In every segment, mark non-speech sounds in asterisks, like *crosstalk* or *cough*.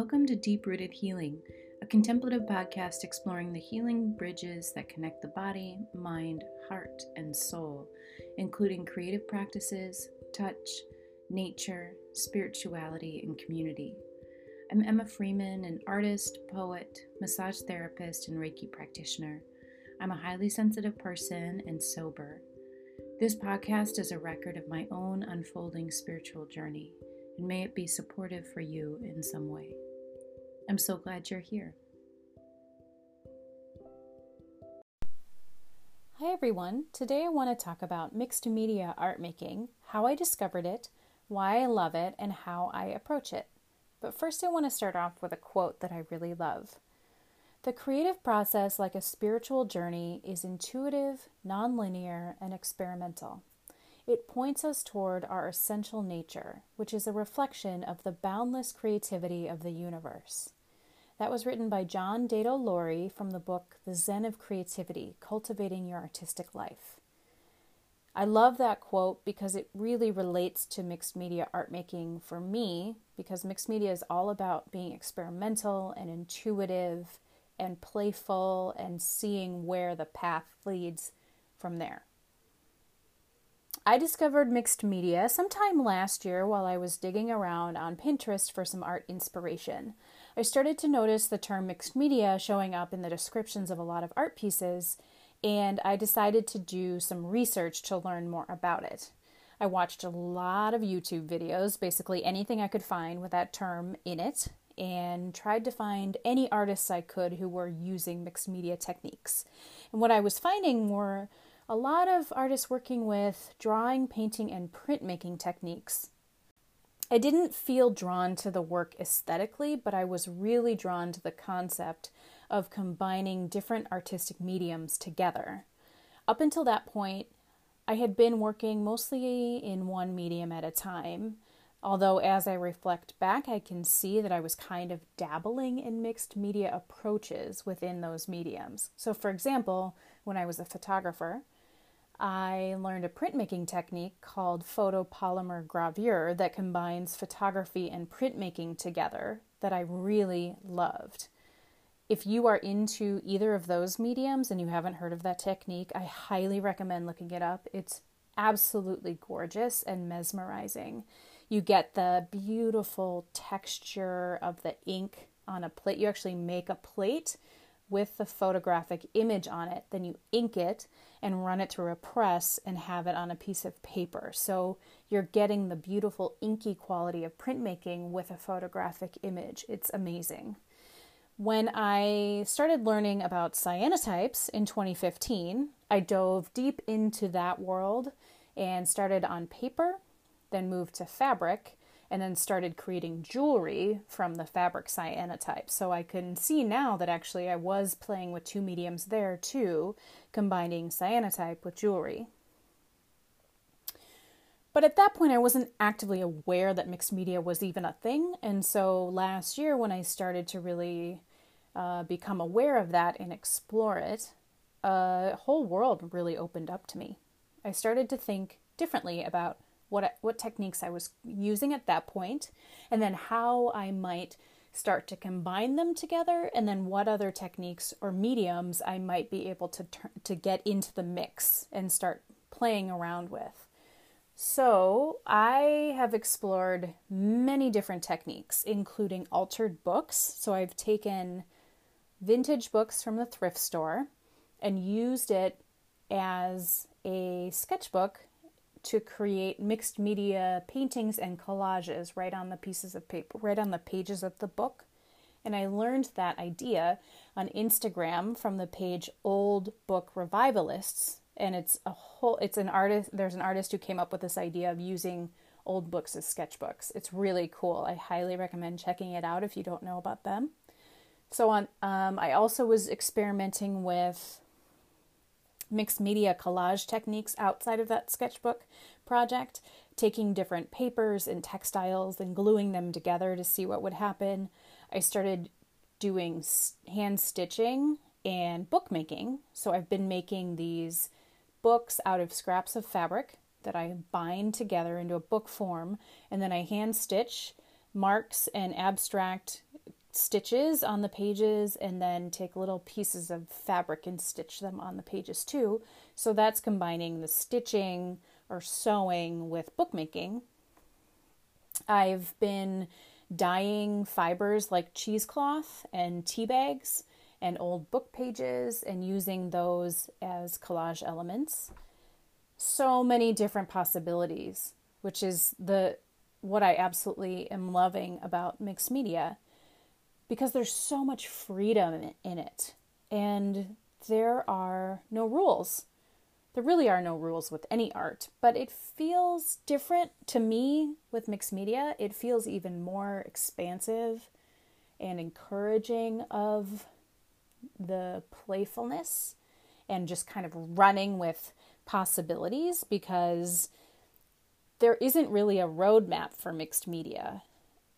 Welcome to Deep Rooted Healing, a contemplative podcast exploring the healing bridges that connect the body, mind, heart, and soul, including creative practices, touch, nature, spirituality, and community. I'm Emma Freeman, an artist, poet, massage therapist, and Reiki practitioner. I'm a highly sensitive person and sober. This podcast is a record of my own unfolding spiritual journey, and may it be supportive for you in some way. I'm so glad you're here. Hi everyone. Today I want to talk about mixed media art making, how I discovered it, why I love it, and how I approach it. But first, I want to start off with a quote that I really love. The creative process, like a spiritual journey, is intuitive, nonlinear, and experimental. It points us toward our essential nature, which is a reflection of the boundless creativity of the universe. That was written by John Daido Loori from the book The Zen of Creativity Cultivating Your Artistic Life. I love that quote because it really relates to mixed media art making for me, because mixed media is all about being experimental and intuitive and playful and seeing where the path leads from there. I discovered mixed media sometime last year while I was digging around on Pinterest for some art inspiration. I started to notice the term mixed media showing up in the descriptions of a lot of art pieces, and I decided to do some research to learn more about it. I watched a lot of YouTube videos, basically anything I could find with that term in it, and tried to find any artists I could who were using mixed media techniques. And what I was finding were a lot of artists working with drawing, painting, and printmaking techniques. I didn't feel drawn to the work aesthetically, but I was really drawn to the concept of combining different artistic mediums together. Up until that point, I had been working mostly in one medium at a time, Although, as I reflect back, I can see that I was kind of dabbling in mixed media approaches within those mediums. So, for example, when I was a photographer, I learned a printmaking technique called photopolymer gravure that combines photography and printmaking together that I really loved. If you are into either of those mediums and you haven't heard of that technique, I highly recommend looking it up. It's absolutely gorgeous and mesmerizing. You get the beautiful texture of the ink on a plate. You actually make a plate with the photographic image on it, then you ink it and run it through a press and have it on a piece of paper. So you're getting the beautiful inky quality of printmaking with a photographic image. It's amazing. When I started learning about cyanotypes in 2015, I dove deep into that world and started on paper then moved to fabric, and then started creating jewelry from the fabric cyanotype. So I can see now that actually I was playing with two mediums there too, combining cyanotype with jewelry. But at that point, I wasn't actively aware that mixed media was even a thing. And so last year, when I started to really uh, become aware of that and explore it, a whole world really opened up to me. I started to think differently about what what techniques I was using at that point, and then how I might start to combine them together, and then what other techniques or mediums I might be able to to get into the mix and start playing around with. So, I have explored many different techniques, including altered books. So, I've taken vintage books from the thrift store and used it as a sketchbook to create mixed media paintings and collages right on the pieces of paper, right on the pages of the book. And I learned that idea on Instagram from the page Old Book Revivalists. And it's a whole, it's an artist, there's an artist who came up with this idea of using old books as sketchbooks. It's really cool. I highly recommend checking it out if you don't know about them. So on, um, I also was experimenting with mixed media collage techniques outside of that sketchbook project, taking different papers and textiles and gluing them together to see what would happen. I started doing hand stitching and bookmaking. So I've been making these books out of scraps of fabric that I bind together into a book form and then I hand stitch marks and abstract stitches on the pages and then take little pieces of fabric and stitch them on the pages too. So that's combining the stitching or sewing with bookmaking. I've been dyeing fibers like cheesecloth and tea bags and old book pages and using those as collage elements. So many different possibilities, which is the what I absolutely am loving about mixed media because there's so much freedom in it and there are no rules. There really are no rules with any art, but it feels different to me with mixed media. It feels even more expansive and encouraging of the playfulness and just kind of running with possibilities because there isn't really a roadmap for mixed media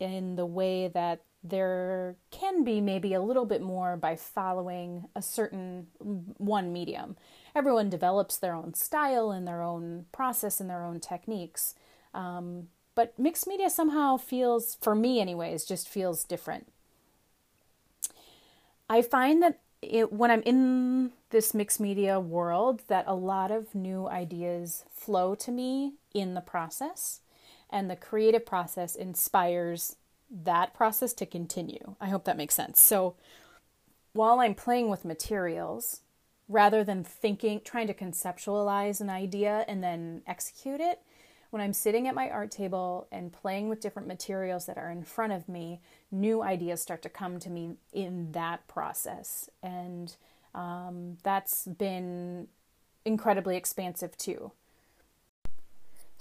in the way that there can be maybe a little bit more by following a certain one medium. Everyone develops their own style and their own process and their own techniques. Um, but mixed media somehow feels, for me anyways, just feels different. I find that it, when I'm in this mixed media world, that a lot of new ideas flow to me in the process, and the creative process inspires that process to continue. I hope that makes sense. So while I'm playing with materials, rather than thinking, trying to conceptualize an idea and then execute it, when I'm sitting at my art table and playing with different materials that are in front of me, new ideas start to come to me in that process. And um, that's been incredibly expansive too.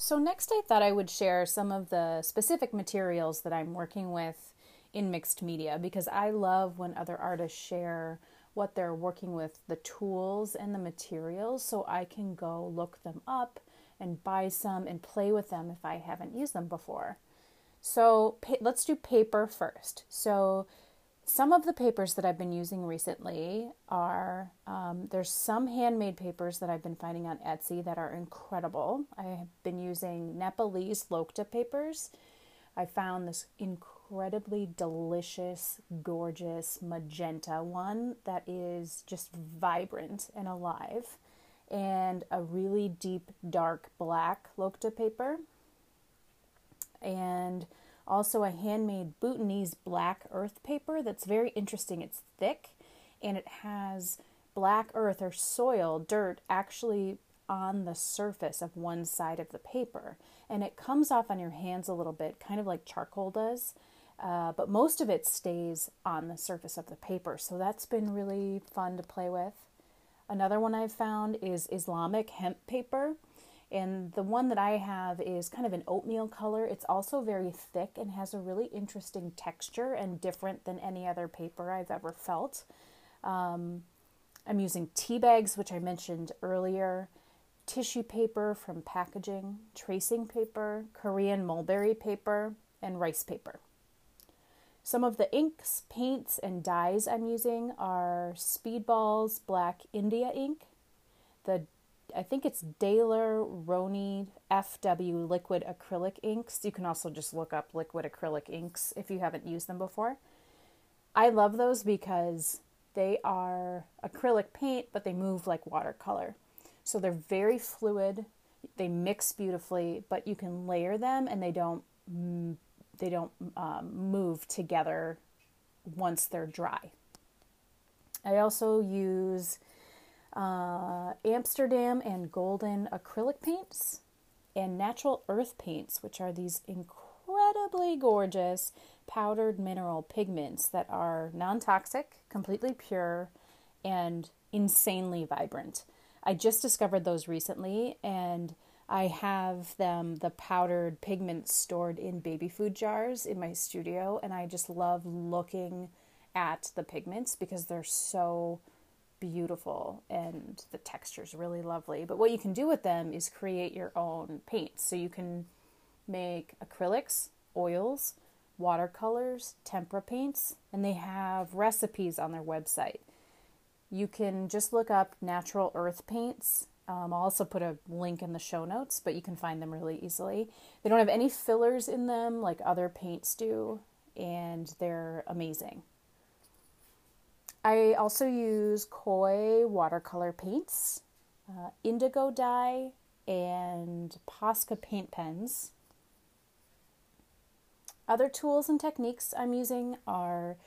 So, next, I thought I would share some of the specific materials that I'm working with in mixed media because I love when other artists share what they're working with, the tools and the materials, so I can go look them up and buy some and play with them if I haven't used them before. So, let's do paper first. So, some of the papers that I've been using recently are um, there's some handmade papers that I've been finding on Etsy that are incredible. I have been using Nepalese Lokta papers. I found this incredibly delicious, gorgeous magenta one that is just vibrant and alive, and a really deep, dark black Lokta paper. And also, a handmade Bhutanese black earth paper that's very interesting. It's thick and it has black earth or soil, dirt, actually on the surface of one side of the paper. And it comes off on your hands a little bit, kind of like charcoal does. Uh, but most of it stays on the surface of the paper. So that's been really fun to play with. Another one I've found is Islamic hemp paper. And the one that I have is kind of an oatmeal color. It's also very thick and has a really interesting texture and different than any other paper I've ever felt. Um, I'm using tea bags, which I mentioned earlier, tissue paper from packaging, tracing paper, Korean mulberry paper, and rice paper. Some of the inks, paints, and dyes I'm using are Speedballs Black India ink, the I think it's Daler Rowney FW liquid acrylic inks. You can also just look up liquid acrylic inks if you haven't used them before. I love those because they are acrylic paint, but they move like watercolor. So they're very fluid. They mix beautifully, but you can layer them and they don't they don't um, move together once they're dry. I also use uh, Amsterdam and Golden acrylic paints, and natural earth paints, which are these incredibly gorgeous powdered mineral pigments that are non toxic, completely pure, and insanely vibrant. I just discovered those recently, and I have them, the powdered pigments, stored in baby food jars in my studio, and I just love looking at the pigments because they're so beautiful and the texture is really lovely. But what you can do with them is create your own paints. So you can make acrylics, oils, watercolors, tempera paints, and they have recipes on their website. You can just look up natural earth paints. Um, I'll also put a link in the show notes, but you can find them really easily. They don't have any fillers in them like other paints do, and they're amazing. I also use Koi watercolor paints, uh, indigo dye, and Posca paint pens. Other tools and techniques I'm using are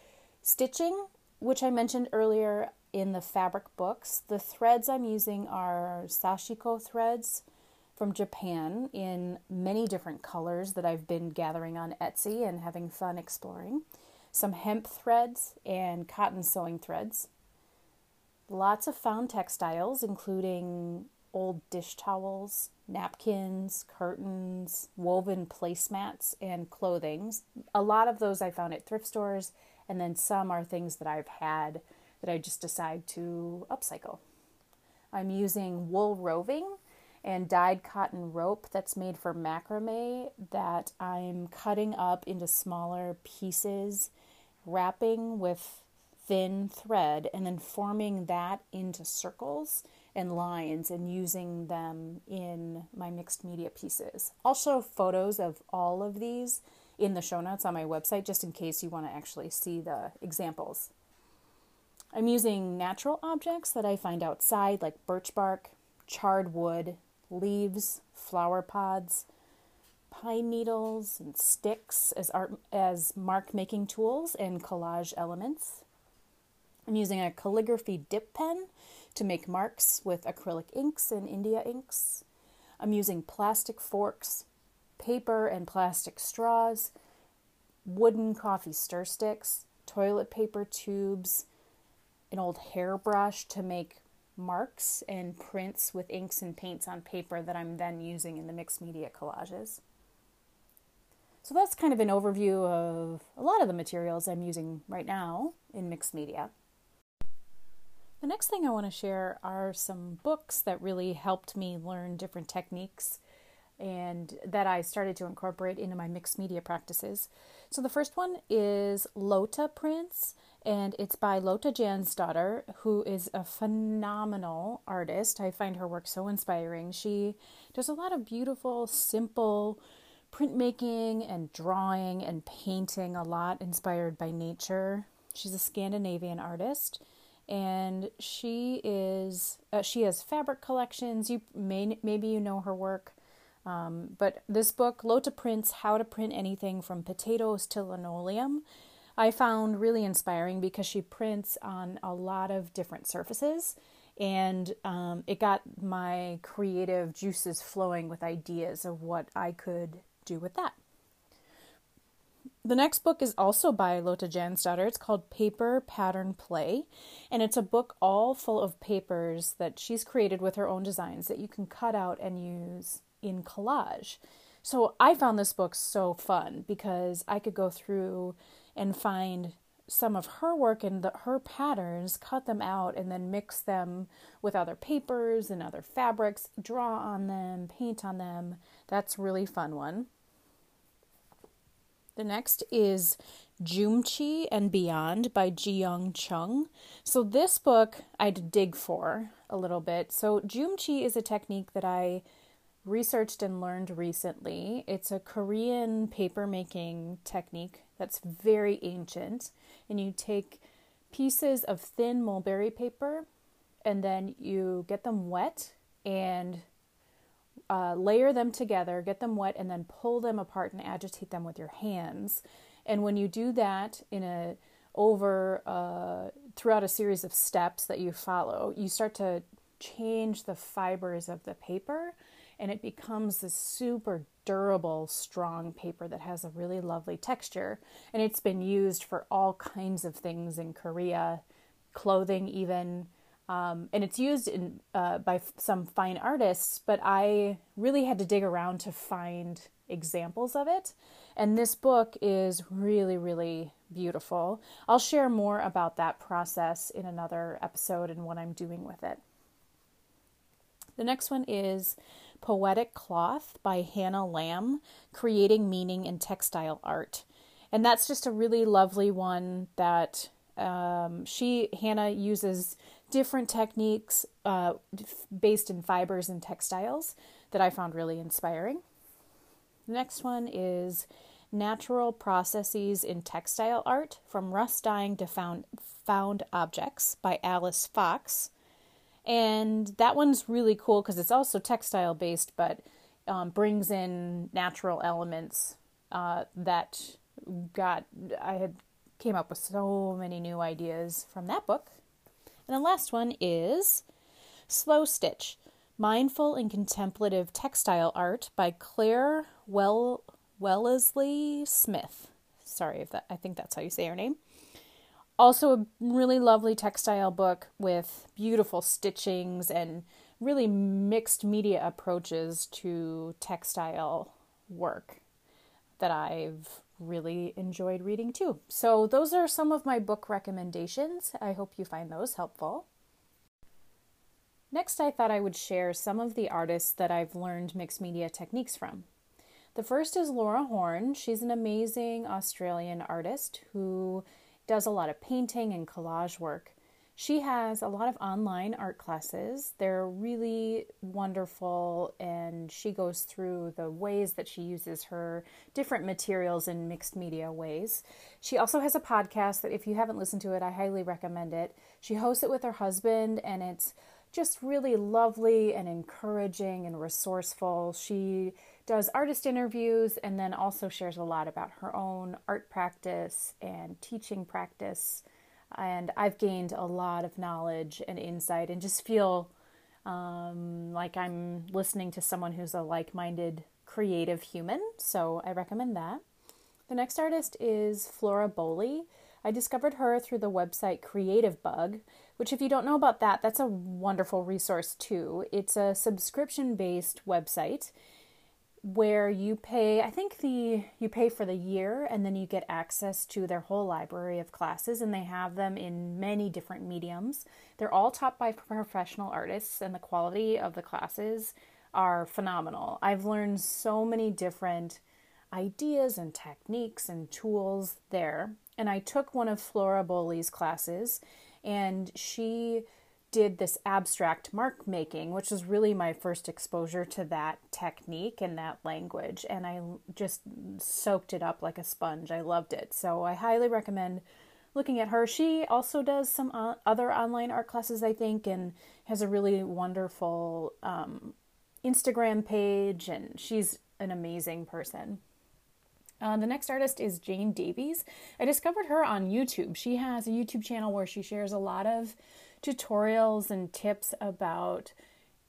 stitching, which I mentioned earlier in the fabric books. The threads I'm using are sashiko threads from Japan in many different colors that I've been gathering on Etsy and having fun exploring. Some hemp threads and cotton sewing threads. Lots of found textiles, including old dish towels, napkins, curtains, woven placemats, and clothing. A lot of those I found at thrift stores, and then some are things that I've had that I just decide to upcycle. I'm using wool roving and dyed cotton rope that's made for macrame that I'm cutting up into smaller pieces, wrapping with thin thread, and then forming that into circles and lines and using them in my mixed media pieces. I'll show photos of all of these in the show notes on my website just in case you want to actually see the examples. I'm using natural objects that I find outside, like birch bark, charred wood, leaves, flower pods, pine needles, and sticks as art as mark making tools and collage elements. I'm using a calligraphy dip pen to make marks with acrylic inks and India inks. I'm using plastic forks, paper and plastic straws, wooden coffee stir sticks, toilet paper tubes, an old hairbrush to make marks and prints with inks and paints on paper that I'm then using in the mixed media collages. So that's kind of an overview of a lot of the materials I'm using right now in mixed media. The next thing I want to share are some books that really helped me learn different techniques and that I started to incorporate into my mixed media practices. So the first one is Lotta Prints and it's by Lotta Jansdotter, who is a phenomenal artist. I find her work so inspiring. She does a lot of beautiful, simple printmaking and drawing and painting, a lot inspired by nature. She's a Scandinavian artist, and she is uh, she has fabric collections. You may maybe you know her work. Um, but this book, Lotta Prints How to Print Anything from Potatoes to Linoleum, I found really inspiring because she prints on a lot of different surfaces and um, it got my creative juices flowing with ideas of what I could do with that. The next book is also by Lotta Jansdotter. It's called Paper Pattern Play, and it's a book all full of papers that she's created with her own designs that you can cut out and use in collage. So I found this book so fun because I could go through and find some of her work and the, her patterns, cut them out, and then mix them with other papers and other fabrics, draw on them, paint on them. That's really fun one. The next is Joomchi and Beyond by Ji-Young Chung. So this book I'd dig for a little bit. So Joomchi is a technique that I researched and learned recently. It's a Korean paper making technique that's very ancient. And you take pieces of thin mulberry paper and then you get them wet and uh, layer them together, get them wet, and then pull them apart and agitate them with your hands. And when you do that in a over uh, throughout a series of steps that you follow, you start to change the fibers of the paper and it becomes this super durable, strong paper that has a really lovely texture. And it's been used for all kinds of things in Korea, clothing, even. Um, and it's used in, uh, by f- some fine artists, but I really had to dig around to find examples of it. And this book is really, really beautiful. I'll share more about that process in another episode and what I'm doing with it. The next one is Poetic Cloth by Hannah Lamb, Creating Meaning in Textile Art. And that's just a really lovely one that um, she, Hannah, uses different techniques uh, based in fibers and textiles that I found really inspiring. The next one is Natural Processes in Textile Art From Rust Dyeing to Found, Found Objects by Alice Fox. And that one's really cool because it's also textile based, but um, brings in natural elements uh, that got I had came up with so many new ideas from that book. And the last one is Slow Stitch Mindful and Contemplative Textile Art by Claire well Wellesley Smith. Sorry if that I think that's how you say her name. Also a really lovely textile book with beautiful stitchings and really mixed media approaches to textile work that I've really enjoyed reading too. So, those are some of my book recommendations. I hope you find those helpful. Next, I thought I would share some of the artists that I've learned mixed media techniques from. The first is Laura Horn. She's an amazing Australian artist who does a lot of painting and collage work. She has a lot of online art classes. They're really wonderful, and she goes through the ways that she uses her different materials in mixed media ways. She also has a podcast that, if you haven't listened to it, I highly recommend it. She hosts it with her husband, and it's just really lovely and encouraging and resourceful. She does artist interviews and then also shares a lot about her own art practice and teaching practice. And I've gained a lot of knowledge and insight and just feel um, like I'm listening to someone who's a like minded creative human. So I recommend that. The next artist is Flora Bowley. I discovered her through the website Creative Bug, which, if you don't know about that, that's a wonderful resource too. It's a subscription based website where you pay i think the you pay for the year and then you get access to their whole library of classes and they have them in many different mediums. They're all taught by professional artists and the quality of the classes are phenomenal. I've learned so many different ideas and techniques and tools there. And i took one of flora bowley's classes and she did this abstract mark making, which was really my first exposure to that technique and that language. And I just soaked it up like a sponge. I loved it. So I highly recommend looking at her. She also does some uh, other online art classes, I think, and has a really wonderful um, Instagram page, and she's an amazing person. Uh, the next artist is Jane Davies. I discovered her on YouTube. She has a YouTube channel where she shares a lot of tutorials and tips about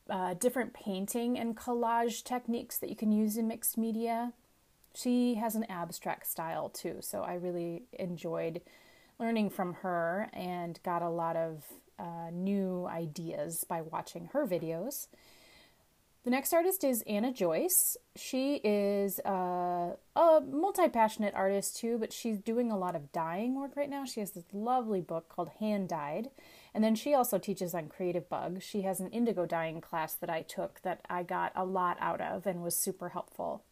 uh, different painting and collage techniques that you can use in mixed media. She has an abstract style too, so I really enjoyed learning from her and got a lot of uh, new ideas by watching her videos. The next artist is Anna Joyce. She is uh, a multi passionate artist too, but she's doing a lot of dyeing work right now. She has this lovely book called Hand Dyed, and then she also teaches on creative bug. She has an indigo dyeing class that I took that I got a lot out of and was super helpful.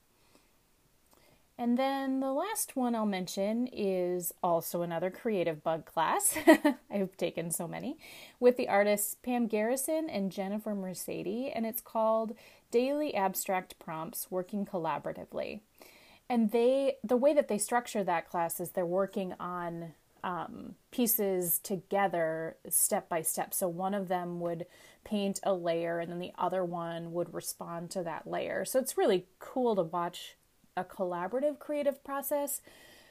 And then the last one I'll mention is also another creative bug class. *laughs* I've taken so many with the artists Pam Garrison and Jennifer Mercedes, and it's called Daily Abstract Prompts Working Collaboratively. And they, the way that they structure that class is they're working on um, pieces together step by step. So one of them would paint a layer and then the other one would respond to that layer. So it's really cool to watch a collaborative creative process.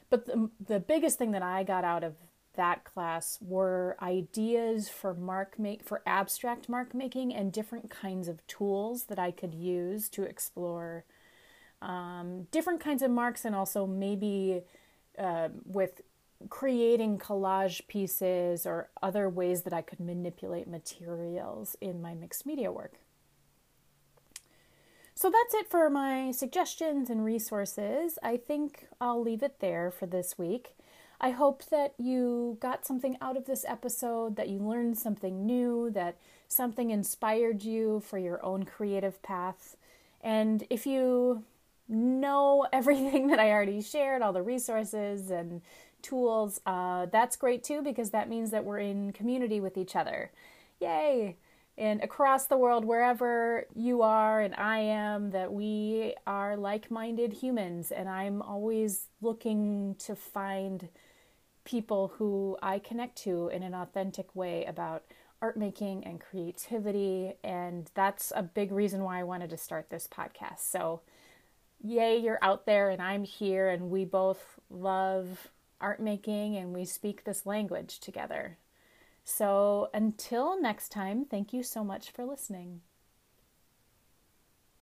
But the, the biggest thing that I got out of that class were ideas for mark make for abstract mark making and different kinds of tools that I could use to explore um, different kinds of marks and also maybe uh, with creating collage pieces or other ways that I could manipulate materials in my mixed media work. So that's it for my suggestions and resources. I think I'll leave it there for this week. I hope that you got something out of this episode, that you learned something new, that something inspired you for your own creative path. And if you know *laughs* everything that I already shared, all the resources and tools, uh, that's great too because that means that we're in community with each other. Yay! And across the world, wherever you are and I am, that we are like minded humans. And I'm always looking to find people who I connect to in an authentic way about art making and creativity. And that's a big reason why I wanted to start this podcast. So, yay, you're out there and I'm here, and we both love art making and we speak this language together. So, until next time, thank you so much for listening.